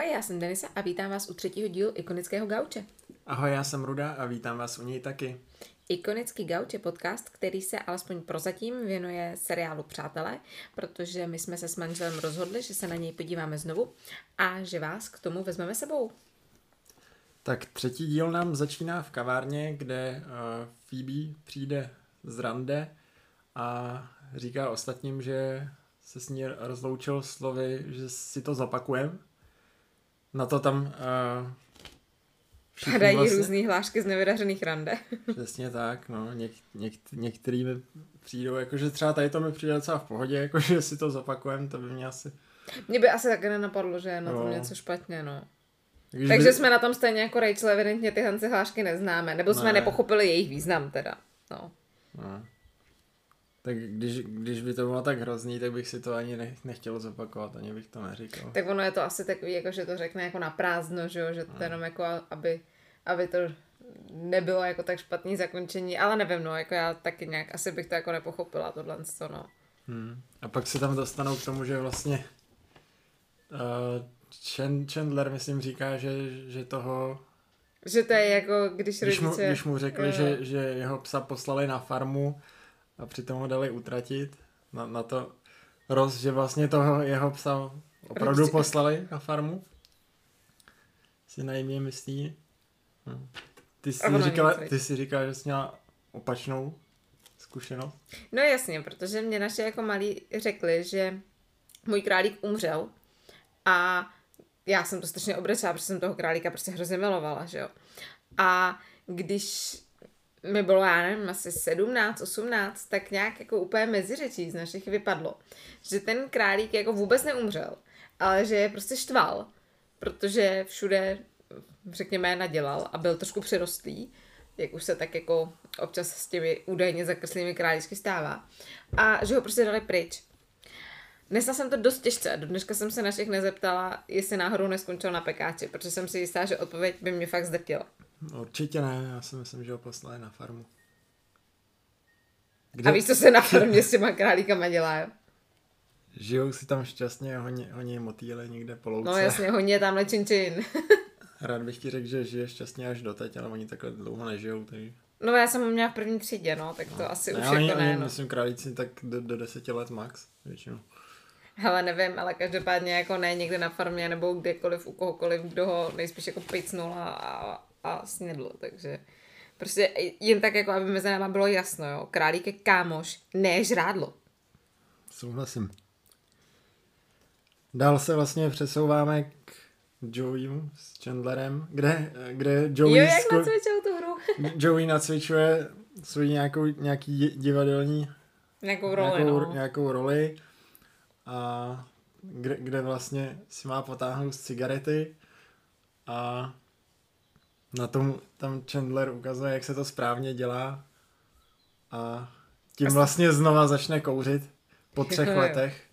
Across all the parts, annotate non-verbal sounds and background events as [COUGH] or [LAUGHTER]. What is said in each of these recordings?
Ahoj, já jsem Denisa a vítám vás u třetího dílu Ikonického gauče. Ahoj, já jsem Ruda a vítám vás u něj taky. Ikonický gauč je podcast, který se alespoň prozatím věnuje seriálu Přátelé, protože my jsme se s manželem rozhodli, že se na něj podíváme znovu a že vás k tomu vezmeme sebou. Tak třetí díl nám začíná v kavárně, kde uh, Phoebe přijde z rande a říká ostatním, že se s ní rozloučil slovy, že si to zapakujeme. Na to tam uh, Padají vlastně... různý hlášky z nevydařených rande. [LAUGHS] Přesně tak, no. Něk, něk, některý mi přijdou, jakože třeba tady to mi přijde docela v pohodě, jakože si to zopakujem, to by mě asi... Mě by asi také nenapadlo, že je na tom no. něco špatně, no. Když Takže by... jsme na tom stejně jako Rachel, evidentně tyhle hlášky neznáme, nebo jsme ne. nepochopili jejich význam teda, no. no. Tak když, když by to bylo tak hrozný, tak bych si to ani ne, nechtěl zopakovat, ani bych to neříkal. Tak ono je to asi takový, jako že to řekne jako na prázdno, že, jo? že to no. jenom jako, aby, aby to nebylo jako tak špatný zakončení, ale nevím, no, jako já taky nějak, asi bych to jako nepochopila, tohle, no. Hmm. A pak se tam dostanou k tomu, že vlastně uh, Chandler, myslím, říká, že, že toho že to je jako, když když rodiče... Mu, když mu řekli, že, že jeho psa poslali na farmu a přitom ho dali utratit na, na to roz, že vlastně toho jeho psa opravdu Rodiče. poslali na farmu. Si najmě myslí. Hm. Ty jsi, říkala, ty jsi říkala, že jsi měla opačnou zkušenost? No jasně, protože mě naše jako malí řekli, že můj králík umřel a já jsem to strašně obrečela, protože jsem toho králíka prostě hrozně milovala, že jo. A když mi bylo, já nevím, asi 17, 18, tak nějak jako úplně mezi řečí z našich vypadlo, že ten králík jako vůbec neumřel, ale že je prostě štval, protože všude, řekněme, nadělal a byl trošku přirostlý, jak už se tak jako občas s těmi údajně zakreslými králíčky stává. A že ho prostě dali pryč. Nesla jsem to dost těžce. Do dneška jsem se našich nezeptala, jestli náhodou neskončil na pekáči, protože jsem si jistá, že odpověď by mě fakt zdrtila. Určitě ne, já si myslím, že ho poslali na farmu. Kde? A víš, co se na farmě s těma králíkama dělá, jo? Žijou si tam šťastně, honí, honí motýle někde po louce. No jasně, honí je tamhle čin. [LAUGHS] Rád bych ti řekl, že žije šťastně až doteď, ale oni takhle dlouho nežijou, takže... No já jsem ho měla v první třídě, no, tak to no. asi ne, už oni, jako ne, no. myslím králíci tak do, do deseti let max, většinou. Hele, nevím, ale každopádně jako ne někde na farmě nebo kdekoliv u kohokoliv, kdo ho nejspíš jako picnul a, a, a snědl, takže prostě jen tak jako, aby mezi náma bylo jasno, jo, králík je kámoš, ne žrádlo. Souhlasím. Dál se vlastně přesouváme k Joeyu s Chandlerem, kde, kde Joey... Jo, jak sku... tu hru. [LAUGHS] Joey nacvičuje svůj nějakou, nějaký divadelní nějakou roli, nějakou, no. nějakou roli a kde, kde vlastně si má potáhnout cigarety a na tom tam Chandler ukazuje, jak se to správně dělá a tím vlastně znova začne kouřit po třech letech.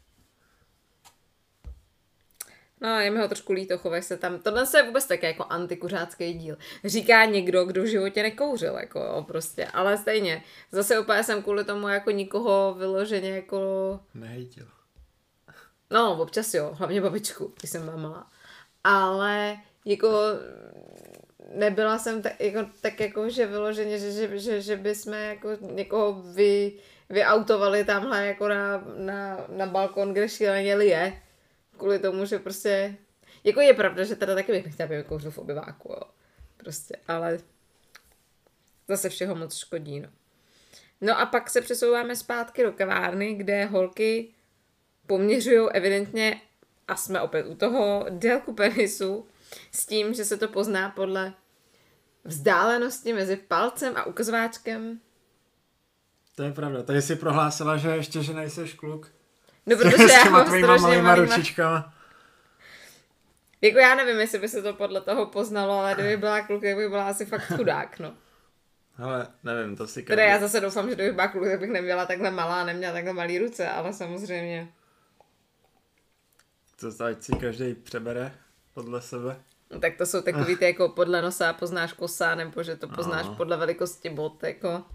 No, je mi ho trošku líto, chovej se tam. Tohle je vůbec také jako antikuřácký díl. Říká někdo, kdo v životě nekouřil, jako jo, prostě. Ale stejně, zase úplně jsem kvůli tomu jako nikoho vyloženě jako... Nehejtil. No, občas jo, hlavně babičku, když jsem byla malá. Ale jako nebyla jsem tak jako, tak jako že vyloženě, že, že, že, že bychom jako někoho vy, vyautovali tamhle jako na, na, na balkon, kde šíleně je. Kvůli tomu, že prostě jako je pravda, že teda taky bych nechtěla být kouřil v obyváku, jo. Prostě, ale zase všeho moc škodí, no. No a pak se přesouváme zpátky do kavárny, kde holky poměřují evidentně, a jsme opět u toho, délku penisu s tím, že se to pozná podle vzdálenosti mezi palcem a ukazováčkem. To je pravda. Tady si prohlásila, že ještě, že nejseš kluk. No, [LAUGHS] protože já mám strašně malýma ručičkama. Jako já nevím, jestli by se to podle toho poznalo, ale kdyby byla kluk, tak by byla asi fakt chudák, no. Ale nevím, to si každý... Teda já zase doufám, že kdybych byla kluk, tak bych neměla takhle malá, neměla takhle malý ruce, ale samozřejmě. To ať si každý přebere podle sebe. No, tak to jsou takový ty jako podle nosa poznáš kosa, nebo že to poznáš no. podle velikosti bot, jako.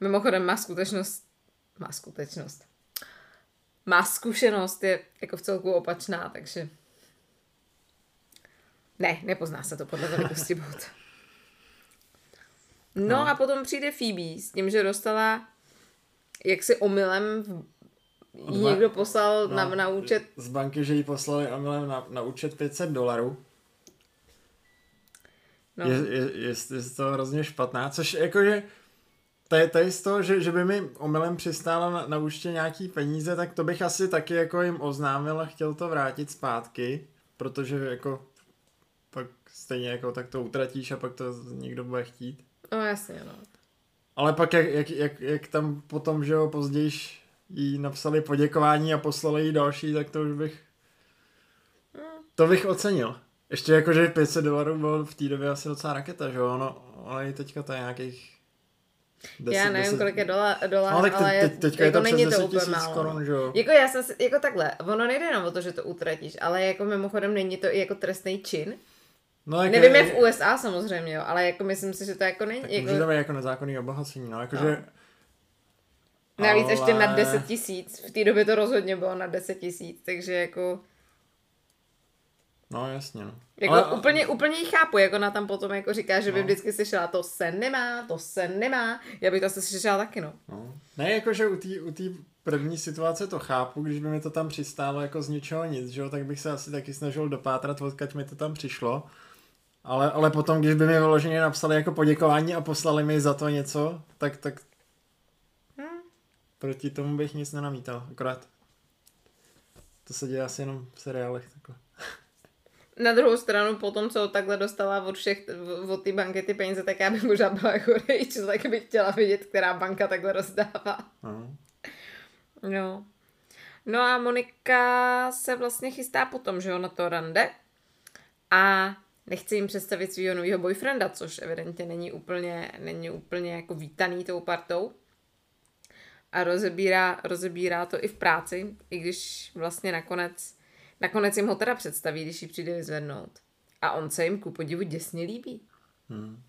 Mimochodem má skutečnost, má skutečnost. Má zkušenost, je jako v celku opačná, takže Ne, nepozná se to podle velikosti bout. [LAUGHS] No, no a potom přijde Phoebe s tím, že dostala jaksi omylem jí někdo poslal no, na, na účet. Z banky, že jí poslali omylem na, na účet 500 dolarů. No. Je, je, je, je to hrozně špatná, což jakože to je, to je z toho, že, že by mi omylem přistálo na, na účtě nějaký peníze, tak to bych asi taky jako jim oznámil a chtěl to vrátit zpátky, protože jako pak stejně jako tak to utratíš a pak to někdo bude chtít. No jasně, no. Ale pak jak, jak, jak, jak tam potom, že jo, později jí napsali poděkování a poslali jí další, tak to už bych to bych ocenil. Ještě jako, že 500 dolarů bylo v té době asi docela raketa, že jo, ono, ale teďka to je nějakých 10, já nevím, 10... kolik je dolar, dolar no, tak ale teď, teďka jako je to není to úplně málo. Korun, že jo? Jako já jsem si, jako takhle, ono nejde jenom o to, že to utratíš, ale jako mimochodem není to i jako trestný čin, No, jako Nevím, je v USA samozřejmě, jo, ale jako myslím si, že to jako není. Tak jako... může to být jako nezákonný obohacení, no, jakože... No. Navíc ale... ještě na 10 tisíc, v té době to rozhodně bylo na 10 tisíc, takže jako... No jasně, no. Jako ale... úplně, úplně jí chápu, jako na tam potom jako říká, že by no. vždycky slyšela, to se nemá, to se nemá, já bych to asi slyšela taky, no. no. Ne, jakože u té u první situace to chápu, když by mi to tam přistálo jako z ničeho nic, že jo, tak bych se asi taky snažil dopátrat, odkud mi to tam přišlo. Ale, ale potom, když by mi vyloženě napsali jako poděkování a poslali mi za to něco, tak, tak. Proti tomu bych nic nenamítal, akorát to se děje asi jenom v seriálech takhle. Na druhou stranu, potom, co takhle dostala od všech, od té banky ty peníze, tak já bych možná byla jako rejč, [LAUGHS] tak bych chtěla vidět, která banka takhle rozdává. Uh-huh. No. No a Monika se vlastně chystá potom, že jo, na to rande. A nechce jim představit svého nového boyfrienda, což evidentně není úplně, není úplně jako vítaný tou partou. A rozebírá, rozebírá to i v práci, i když vlastně nakonec, nakonec jim ho teda představí, když ji přijde vyzvednout. A on se jim ku podivu děsně líbí. Hmm.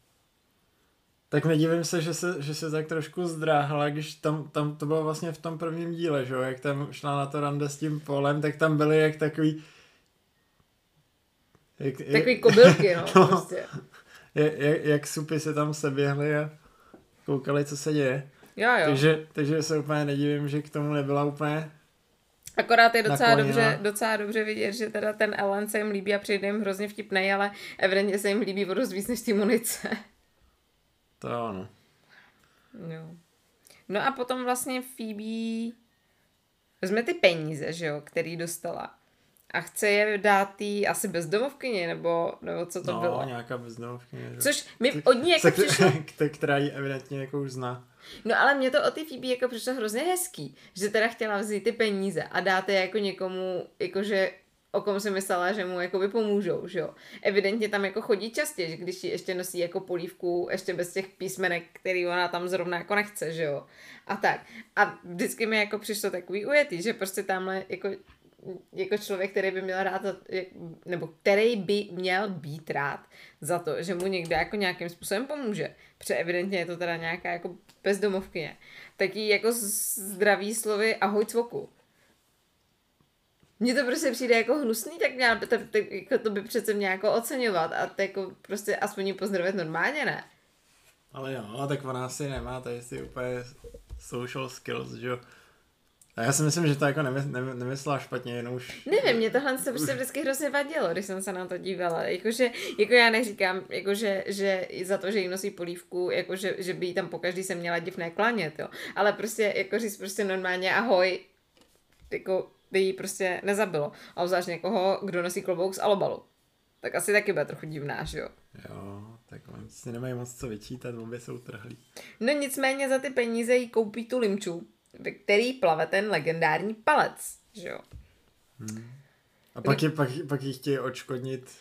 Tak nedivím se, že se, že se tak trošku zdráhala, když tam, tam to bylo vlastně v tom prvním díle, že jo, jak tam šla na to rande s tím polem, tak tam byly jak takový jak, Takový kobylky, no, [LAUGHS] no prostě. Jak, jak, jak supy se tam seběhly a koukali, co se děje. Jo, jo. Takže, takže se úplně nedivím, že k tomu nebyla úplně Akorát je docela dobře, docela dobře vidět, že teda ten Ellen se jim líbí a přijde jim hrozně vtipný, ale evidentně se jim líbí o dost víc než ty munice. [LAUGHS] To ano. Jo. No a potom vlastně Phoebe vezme ty peníze, že jo, který dostala a chce je dát tý asi bezdomovkyni, nebo, nebo co to no, bylo? nějaká bezdomovkyně. Což mi od ní jako přišlo... [LAUGHS] která ji evidentně jako už zná. No ale mě to o ty Phoebe jako přišlo hrozně hezký, že teda chtěla vzít ty peníze a dát je jako někomu, jakože o kom si myslela, že mu jako pomůžou, že jo. Evidentně tam jako chodí častěji, když ji ještě nosí jako polívku, ještě bez těch písmenek, který ona tam zrovna jako nechce, že jo. A tak. A vždycky mi jako přišlo takový ujetý, že prostě tamhle jako jako člověk, který by měl rád, nebo který by měl být rád za to, že mu někdo jako nějakým způsobem pomůže. Protože evidentně je to teda nějaká jako bezdomovkyně. Tak jí jako zdraví slovy ahoj cvoku. Mně to prostě přijde jako hnusný, tak, měla, to, to, jako to by přece měl jako oceňovat a to jako prostě aspoň pozdravit normálně, ne? Ale jo, tak ona asi nemá tady si úplně social skills, že jo a já si myslím, že to jako nemysl, nemyslela špatně, jenom už... Nevím, mě tohle se prostě vždycky hrozně vadilo, když jsem se na to dívala. Jakože, jako já neříkám, jakože, že za to, že jí nosí polívku, jakože, že by jí tam pokaždý se měla divné klanět, jo. Ale prostě, jako říct prostě normálně ahoj, jako by jí prostě nezabilo. A obzvlášť někoho, kdo nosí klobouk z alobalu. Tak asi taky bude trochu divná, že jo? Jo, tak oni si nemají moc co vyčítat, obě jsou trhlí. No nicméně za ty peníze jí koupí tu limču, ve který plave ten legendární palec, že jo. Hmm. A pak, je, pak, pak ji chtějí odškodnit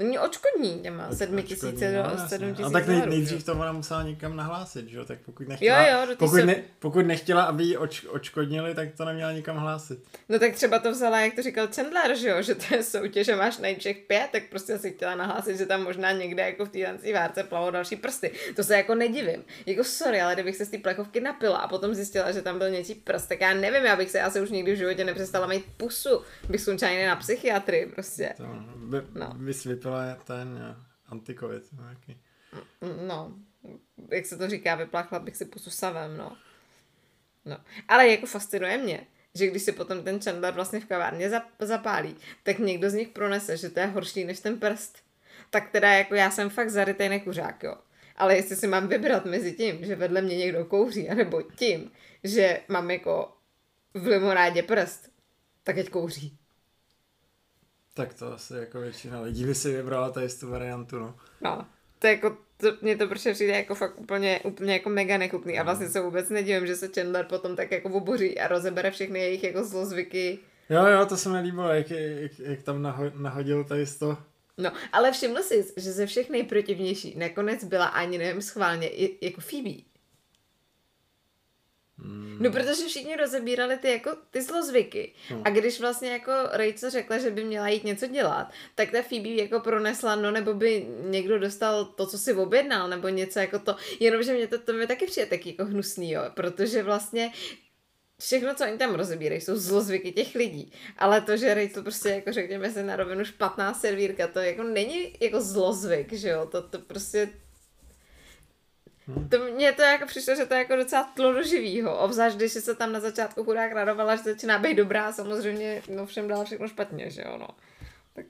Oni očkodní těma sedmi tisíce do no, sedm tisíc A tak nej, nejdřív to ona musela někam nahlásit, že jo? Tak pokud nechtěla, jo, jo, pokud, se... ne, pokud nechtěla, aby ji oč, očkodnili, tak to neměla nikam hlásit. No tak třeba to vzala, jak to říkal Chandler, že jo? Že to je soutěž, že máš najít všech pět, tak prostě si chtěla nahlásit, že tam možná někde jako v té várce plavou další prsty. To se jako nedivím. Jako sorry, ale kdybych se z té plechovky napila a potom zjistila, že tam byl něčí prst, tak já nevím, já bych se asi už nikdy v životě nepřestala mít pusu. Bych skončila na psychiatrii prostě. To, by, no. bys byla ten uh, antikovid. Nějaký. No, jak se to říká, vypláchla bych si pusu savem, no. No, ale jako fascinuje mě, že když si potom ten Chandler vlastně v kavárně zapálí, tak někdo z nich pronese, že to je horší než ten prst. Tak teda jako já jsem fakt zarytej nekuřák, jo. Ale jestli si mám vybrat mezi tím, že vedle mě někdo kouří, anebo tím, že mám jako v limonádě prst, tak ať kouří. Tak to asi jako většina lidí by si vybrala tady tu variantu, no. No, to je jako, to, mě to prostě přijde jako fakt úplně, úplně jako mega nechutný a vlastně se vůbec nedivím, že se Chandler potom tak jako oboří a rozebere všechny jejich jako zlozvyky. Jo, jo, to se mi líbilo, jak, jak, jak tam naho, nahodil tady to. No, ale všiml jsi, že ze všech nejprotivnější nakonec byla ani nevím schválně jako Phoebe. No, protože všichni rozebírali ty jako ty zlozvyky. Hmm. A když vlastně jako Rachel řekla, že by měla jít něco dělat, tak ta Phoebe jako pronesla, no nebo by někdo dostal to, co si objednal, nebo něco jako to. Jenomže mě to, to mě taky přijde taky jako hnusný, jo, protože vlastně všechno, co oni tam rozebírají, jsou zlozvyky těch lidí. Ale to, že Rachel prostě jako řekněme si na rovinu špatná servírka, to jako není jako zlozvyk, že jo, to, to prostě Hmm. To mně to jako přišlo, že to je jako docela tlo do živýho. Obzvlášť, když se tam na začátku chudák radovala, že začíná být dobrá, samozřejmě no všem dala všechno špatně, že jo, no. Tak...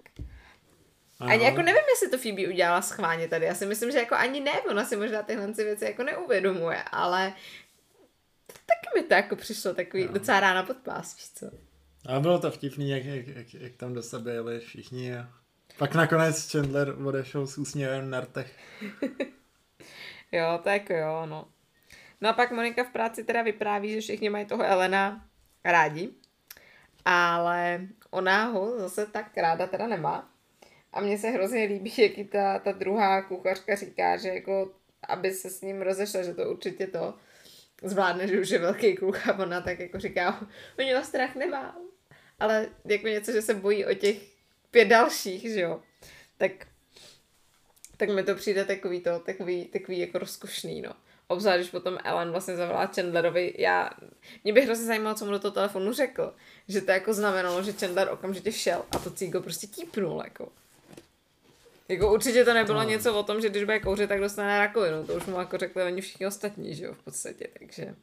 Ano. Ani jako nevím, jestli to Phoebe udělala schválně tady. Já si myslím, že jako ani ne, ona si možná tyhle věci jako neuvědomuje, ale taky mi to jako přišlo takový no. docela rána pod pás, víš co. A bylo to vtipný, jak, jak, jak, jak tam do sebe jeli všichni a pak nakonec Chandler odešel s úsměvem na rtech. [LAUGHS] Jo, to jako jo, no. No a pak Monika v práci teda vypráví, že všichni mají toho Elena rádi, ale ona ho zase tak ráda teda nemá. A mně se hrozně líbí, jak i ta, ta druhá kuchařka říká, že jako, aby se s ním rozešla, že to určitě to zvládne, že už je velký kluk a ona tak jako říká, o něho strach nemá, ale jako něco, že se bojí o těch pět dalších, že jo. Tak tak mi to přijde takový to, takový, takový jako rozkošný, no. Obzvlášť, když potom Ellen vlastně zavolá Chandlerovi, já, mě bych hrozně zajímalo, co mu do toho telefonu řekl, že to jako znamenalo, že Chandler okamžitě šel a to cíko prostě típnul, jako. Jako určitě to nebylo no. něco o tom, že když bude kouřit, tak dostane rakovinu, to už mu jako řekli oni všichni ostatní, že jo, v podstatě, takže...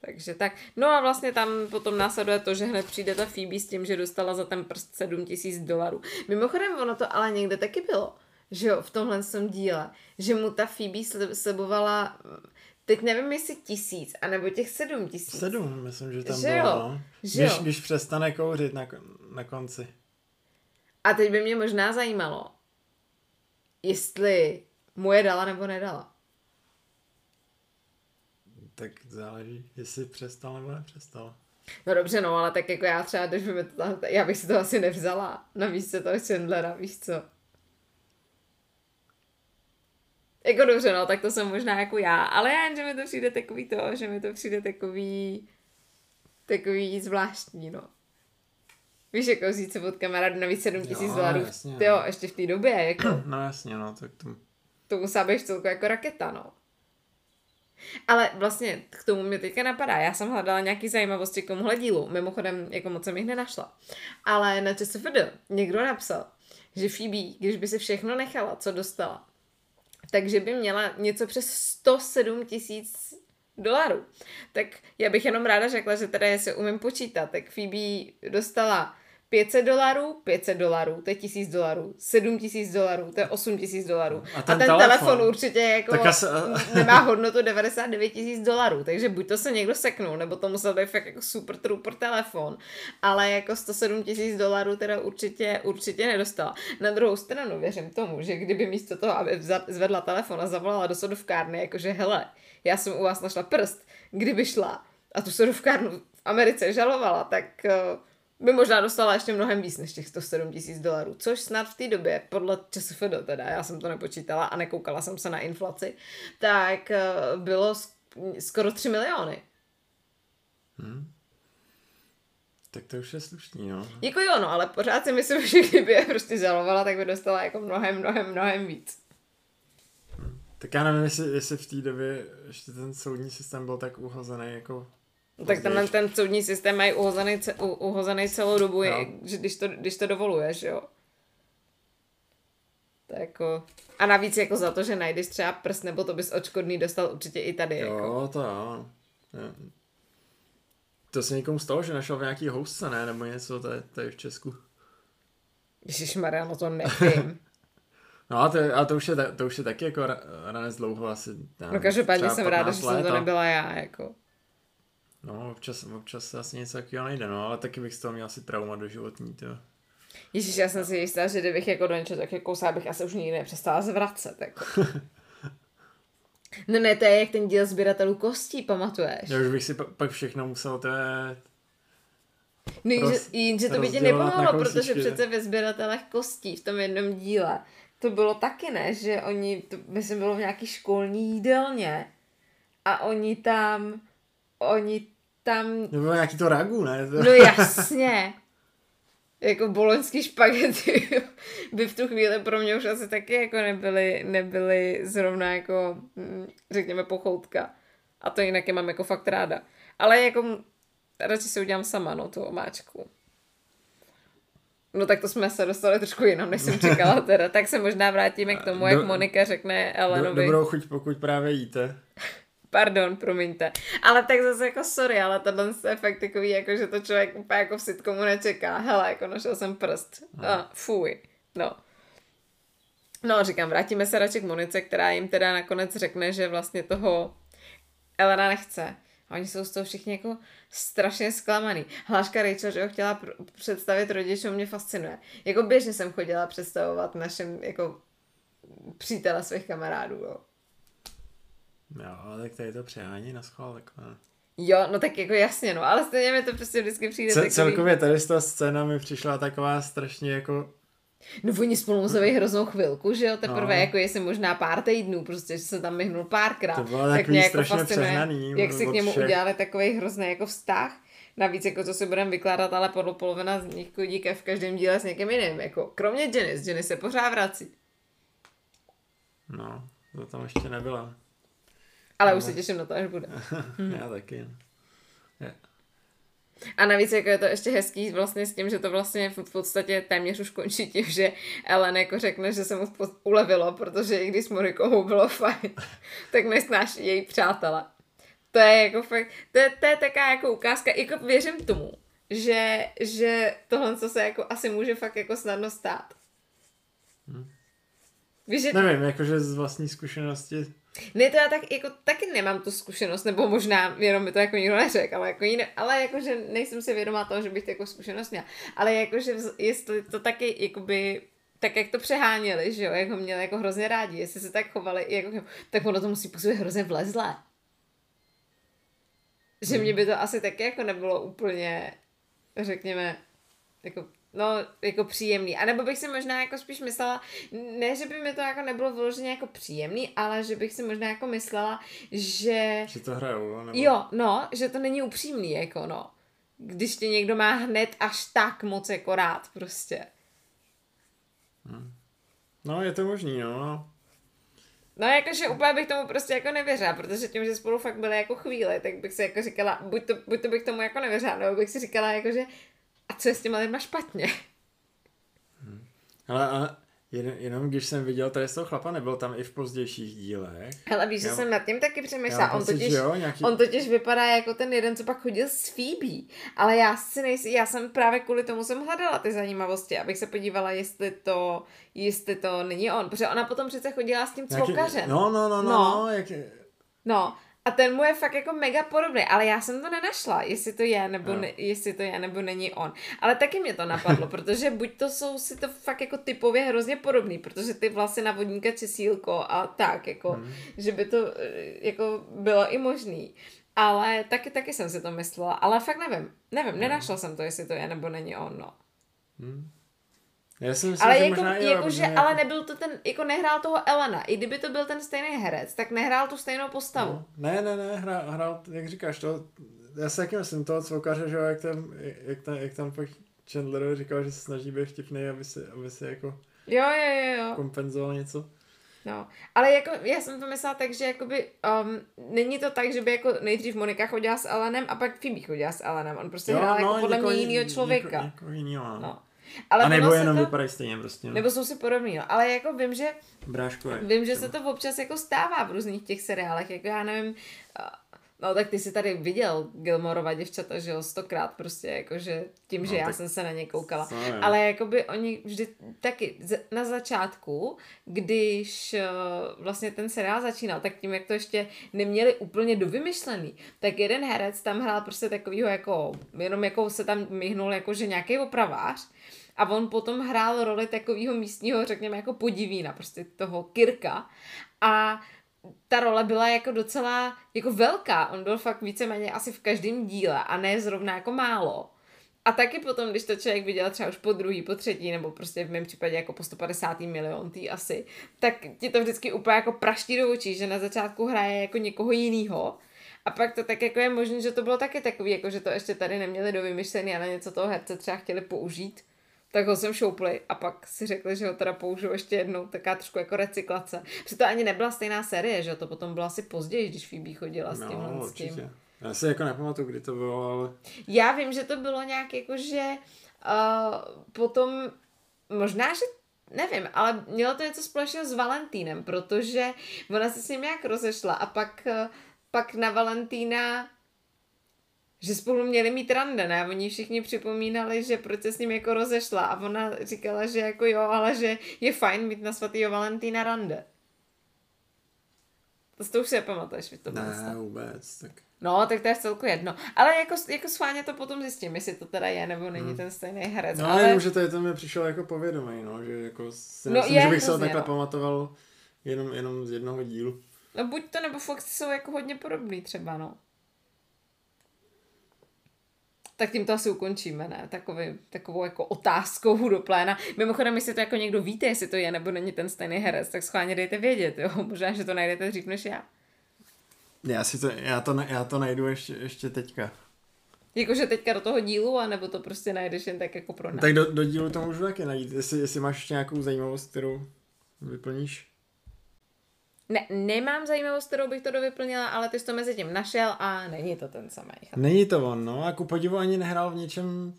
Takže tak. No a vlastně tam potom následuje to, že hned přijde ta Phoebe s tím, že dostala za ten prst 7000 dolarů. Mimochodem, ono to ale někde taky bylo že jo, v tomhle jsem díle, že mu ta Phoebe slibovala, teď nevím, jestli tisíc, anebo těch sedm tisíc. Sedm, myslím, že tam že bylo, jo? no. Že když, jo? když přestane kouřit na, na konci. A teď by mě možná zajímalo, jestli mu je dala nebo nedala. Tak záleží, jestli přestal nebo nepřestal. No dobře, no, ale tak jako já třeba, když by to, já bych si to asi nevzala na místě toho Chandlera, víš co. Jako dobře, no, tak to jsem možná jako já, ale já jen, že mi to přijde takový to, že mi to přijde takový takový zvláštní, no. Víš, jako vzít se od kamarádu navíc 7 tisíc dolarů, no. jo, ještě v té době, jako. [CLEARS THROAT] No jasně, no, tak to... To musela být celku jako raketa, no. Ale vlastně k tomu mě teďka napadá. Já jsem hledala nějaký zajímavosti k tomuhle dílu. Mimochodem, jako moc jsem jich nenašla. Ale na ČSFD někdo napsal, že Phoebe, když by si všechno nechala, co dostala, takže by měla něco přes 107 tisíc dolarů. Tak já bych jenom ráda řekla, že teda jestli umím počítat, tak Phoebe dostala 500 dolarů, 500 dolarů, to je 1000 dolarů, 7000 dolarů, to je 8000 dolarů. A ten, a ten telefon, telefon určitě jako asi... nemá hodnotu 99 tisíc dolarů, takže buď to se někdo seknul, nebo to musel být fakt jako super trooper telefon, ale jako 107 tisíc dolarů teda určitě, určitě nedostala. Na druhou stranu věřím tomu, že kdyby místo toho, aby zvedla telefon a zavolala do sodovkárny, jakože hele, já jsem u vás našla prst, kdyby šla a tu sodovkárnu v Americe žalovala, tak uh, by možná dostala ještě mnohem víc než těch 107 tisíc dolarů, což snad v té době, podle ČSFD teda, já jsem to nepočítala a nekoukala jsem se na inflaci, tak eh, bylo skoro 3 miliony. Hmm. Tak to už je slušný, no. Jako jo, no, ale pořád si myslím, [LAUGHS] že kdyby je prostě žalovala, tak by dostala jako mnohem, mnohem, mnohem víc. Hmm. Tak já nevím, jestli, jestli v té době ještě ten soudní systém byl tak uhozený jako No, tak tenhle ten soudní systém mají uhozený, uhozený celou dobu, je, že když, to, když to dovoluješ, jo. To jako... A navíc jako za to, že najdeš třeba prst, nebo to bys očkodný dostal určitě i tady. Jo, Jako. to jo. To se někomu stalo, že našel v nějaký housce, ne? Nebo něco tady, tady v Česku. Ježišmarja, no to nevím. [LAUGHS] No a to, a to, už je, to už je taky jako ra- ranec dlouho asi. já No nevím, každopádně jsem ráda, 15 že jsem to nebyla já, jako. No, občas, občas se asi něco takového najde, no, ale taky bych z toho měl asi trauma do životní, to. Ježíš, já jsem si jistá, že kdybych jako do něčeho tak kousala, bych asi už nikdy nepřestala zvracet, jako. [LAUGHS] No ne, to je jak ten díl sběratelů kostí, pamatuješ? Já už bych si pa- pak všechno musel, to je... No, jenže, jenže to by tě nepomohlo, protože přece ve sběratelech kostí v tom jednom díle to bylo taky, ne? Že oni, to myslím, bylo v nějaký školní jídelně a oni tam, oni tam, Nebo nějaký to ragu, ne? No jasně, jako boloňský špagety [LAUGHS] by v tu chvíli pro mě už asi taky jako nebyly, nebyly zrovna jako, hm, řekněme, pochoutka. A to jinak je mám jako fakt ráda. Ale jako radši si udělám sama, no, tu omáčku. No tak to jsme se dostali trošku jinam, než jsem [LAUGHS] čekala teda. Tak se možná vrátíme k tomu, jak Do- Monika řekne Do, Elenovi. dobrou chuť, pokud právě jíte. Pardon, promiňte. Ale tak zase jako sorry, ale tohle je fakt takový, jako, že to člověk úplně jako v sitcomu nečeká. Hele, jako našel jsem prst. A, fuj. No. No, říkám, vrátíme se radši k Monice, která jim teda nakonec řekne, že vlastně toho Elena nechce. A oni jsou z toho všichni jako strašně zklamaný. Hláška Rachel, že ho chtěla pr- představit rodičům, mě fascinuje. Jako běžně jsem chodila představovat našem jako přítele svých kamarádů, jo. Jo, ale tak tady to přehání na schvál, tak ne. Jo, no tak jako jasně, no, ale stejně mi to prostě vždycky přijde Ce- takový... celkově tady z ta scéna mi přišla taková strašně jako... No oni spolu museli hroznou chvilku, že jo, teprve No. jako jestli možná pár týdnů, prostě že se tam myhnul párkrát. To bylo tak takový mě jako strašně fascinuje, přehnaný jak si k němu všech. udělali takový hrozný jako vztah. Navíc jako to si budeme vykládat, ale podle polovina z nich chodí ke v každém díle s někým jiným, jako kromě Janice, Janice se pořád vrací. No, to tam ještě nebyla. Ale už se těším na to, až bude. [LAUGHS] Já taky. A navíc jako je to ještě hezký vlastně s tím, že to vlastně v podstatě téměř už končí tím, že Ellen jako řekne, že se mu ulevilo, protože i když s Monikou bylo [LAUGHS] fajn, tak nesnáší její přátele. To je jako fakt, to je, to je taková jako ukázka, jako věřím tomu, že, že tohle co se jako asi může fakt jako snadno stát. Víš, že Nevím, jakože z vlastní zkušenosti ne, to já tak, jako, taky nemám tu zkušenost, nebo možná jenom mi to jako nikdo neřekl, ale, jako jiné, ale jakože nejsem si vědomá toho, že bych to jako zkušenost měla. Ale jakože jestli to taky, jakoby, tak jak to přeháněli, že jo, jak ho měli jako hrozně rádi, jestli se tak chovali, jako, tak ono to musí působit hrozně vlezlé. Že mě by to asi taky jako nebylo úplně, řekněme, jako, no, jako příjemný. A nebo bych si možná jako spíš myslela, ne, že by mi to jako nebylo vyloženě jako příjemný, ale že bych si možná jako myslela, že že to hrajou, jo, nebo... jo, no, že to není upřímný, jako no. Když tě někdo má hned až tak moc jako rád, prostě. No, je to možný, no, no. No jakože úplně bych tomu prostě jako nevěřila, protože tím, že spolu fakt byly jako chvíli, tak bych si jako říkala, buď to, buď to bych tomu jako nevěřila, nebo bych si říkala jako, že a co je s těma lidma špatně? Ale, ale jen, jenom když jsem viděl tady z toho chlapa, nebyl tam i v pozdějších dílech. Hele, víš, že jsem nad tím taky přemýšlela. On totiž, jo, nějaký... on totiž vypadá jako ten jeden, co pak chodil s Phoebe. Ale já si nejsi, já jsem právě kvůli tomu jsem hledala ty zajímavosti, abych se podívala, jestli to, jestli to není on. Protože ona potom přece chodila s tím nějaký... cvokařem. No, no, no, no, No. no, jak... No, a ten mu je fakt jako mega podobný, ale já jsem to nenašla, jestli to je, nebo, Jo. ne, jestli to je, nebo není on. Ale taky mě to napadlo, [LAUGHS] protože buď to jsou si to fakt jako typově hrozně podobný, protože ty vlasy na vodníka česílko a tak, jako, Hmm. že by to eh, jako bylo i možný. Ale taky, taky jsem si to myslela, ale fakt nevím, nevím, nenašla jsem to, jestli to je, nebo není on, no. Hm. Já si myslím, Ale že jako, možná jo, jako že, ale nebyl to ten, jako nehrál toho Elena, i kdyby to byl ten stejný herec, tak nehrál tu stejnou postavu. No, ne, ne, ne, hrál, hrál, jak říkáš, to, já si taky myslím toho cvokaře, že jo, jak tam, jak tam, jak tam pak Chandler říkal, že se snaží být vtipný, aby si, aby si jako Jo, jo, jo, jo. kompenzoval něco. No, ale jako já jsem to myslela tak, že jakoby um, není to tak, že by jako nejdřív Monika chodila s Elenem a pak Phoebe chodila s Elenem. On prostě hrál jako podle mě jinýho člověka. Něko, někoho jinýho, no. No. Ale a nebo jenom to, vypadají stejně prostě. No. Nebo jsou si podobný, no. Ale jako vím, že Bráškové. Vím, že se to občas jako stává v různých těch seriálech, jako já nevím, No tak ty jsi tady viděl Gilmorova děvčata, že jo, stokrát prostě, jakože tím, že no, já jsem se na ně koukala. Co, Ale jakoby oni vždy taky na začátku, když uh, vlastně ten seriál začínal, tak tím, jak to ještě neměli úplně dovymyšlený, tak jeden herec tam hrál prostě takovýho jako, jenom jako se tam myhnul jako, že nějaký opravář a on potom hrál roli takového místního, řekněme, jako podivína, prostě toho Kirka a ta role byla jako docela jako velká. On byl fakt víceméně asi v každém díle a ne zrovna jako málo. A taky potom, když to člověk viděl třeba už po druhý, po třetí, nebo prostě v mém případě jako po 150. milion tý asi, tak ti to vždycky úplně jako praští do očí, že na začátku hraje jako někoho jiného. A pak to tak jako je možné, že to bylo taky takový, jako že to ještě tady neměli do vymyšlený, ale něco toho herce třeba chtěli použít tak ho jsem šoupli a pak si řekli, že ho teda použiju ještě jednou, taká trošku jako recyklace. Protože to ani nebyla stejná série, že to potom bylo asi později, když Phoebe chodila s tím. No, s tím. Já si jako nepamatuju, kdy to bylo, ale... Já vím, že to bylo nějak jako, že uh, potom možná, že nevím, ale mělo to něco společného s Valentínem, protože ona se s ním nějak rozešla a pak, uh, pak na Valentína že spolu měli mít rande, ne? Oni všichni připomínali, že proč se s ním jako rozešla a ona říkala, že jako jo, ale že je fajn mít na svatýho Valentína rande. To, to už si nepamatuješ, to Ne, vůbec, tak... No, tak to je celku jedno. Ale jako, jako schválně to potom zjistím, jestli to teda je, nebo není hmm. ten stejný herec. No, ale jenom, že to, to mi přišlo jako povědomý, no, že jako si no, myslím, je, že bych se ho takhle no. pamatoval jenom, jenom z jednoho dílu. No buď to, nebo fakt jsou jako hodně podobný třeba, no. Tak tím to asi ukončíme, ne? Takový, takovou jako otázkou do pléna. Mimochodem, jestli to jako někdo víte, jestli to je nebo není ten stejný herec, tak schválně dejte vědět, jo? [LAUGHS] Možná, že to najdete dřív než já. Já, si to, já, to, já to najdu ještě, ještě teďka. Jakože teďka do toho dílu, anebo to prostě najdeš jen tak jako pro nás? Tak do, do dílu to můžu taky najít, jestli, jestli máš ještě nějakou zajímavost, kterou vyplníš. Ne, nemám zajímavost, kterou bych to dovyplnila, ale ty jsi to mezi tím našel a není to ten samý. Není to on, no. A ku podivu ani nehrál v něčem,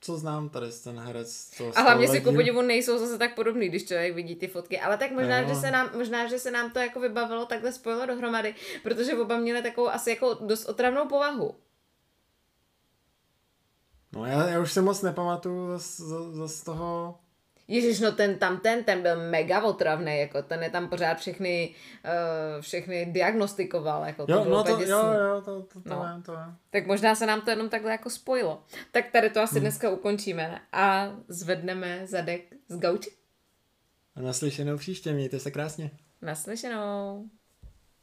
co znám tady ten herec. To a hlavně si ku podivu nejsou zase tak podobný, když člověk vidí ty fotky. Ale tak možná, že se nám, možná, že se nám to jako vybavilo, takhle spojilo dohromady, protože oba měli takovou asi jako dost otravnou povahu. No já, já už se moc nepamatuju z, z, z toho Ježíš, no ten tam ten, ten byl mega otravný, jako ten je tam pořád všechny, uh, všechny diagnostikoval, jako to jo, bylo no to, jo, jo, to, to, to, no. je, to. Tak možná se nám to jenom takhle jako spojilo. Tak tady to asi hmm. dneska ukončíme ne? a zvedneme zadek z gauči. A naslyšenou příště, mějte se krásně. Naslyšenou.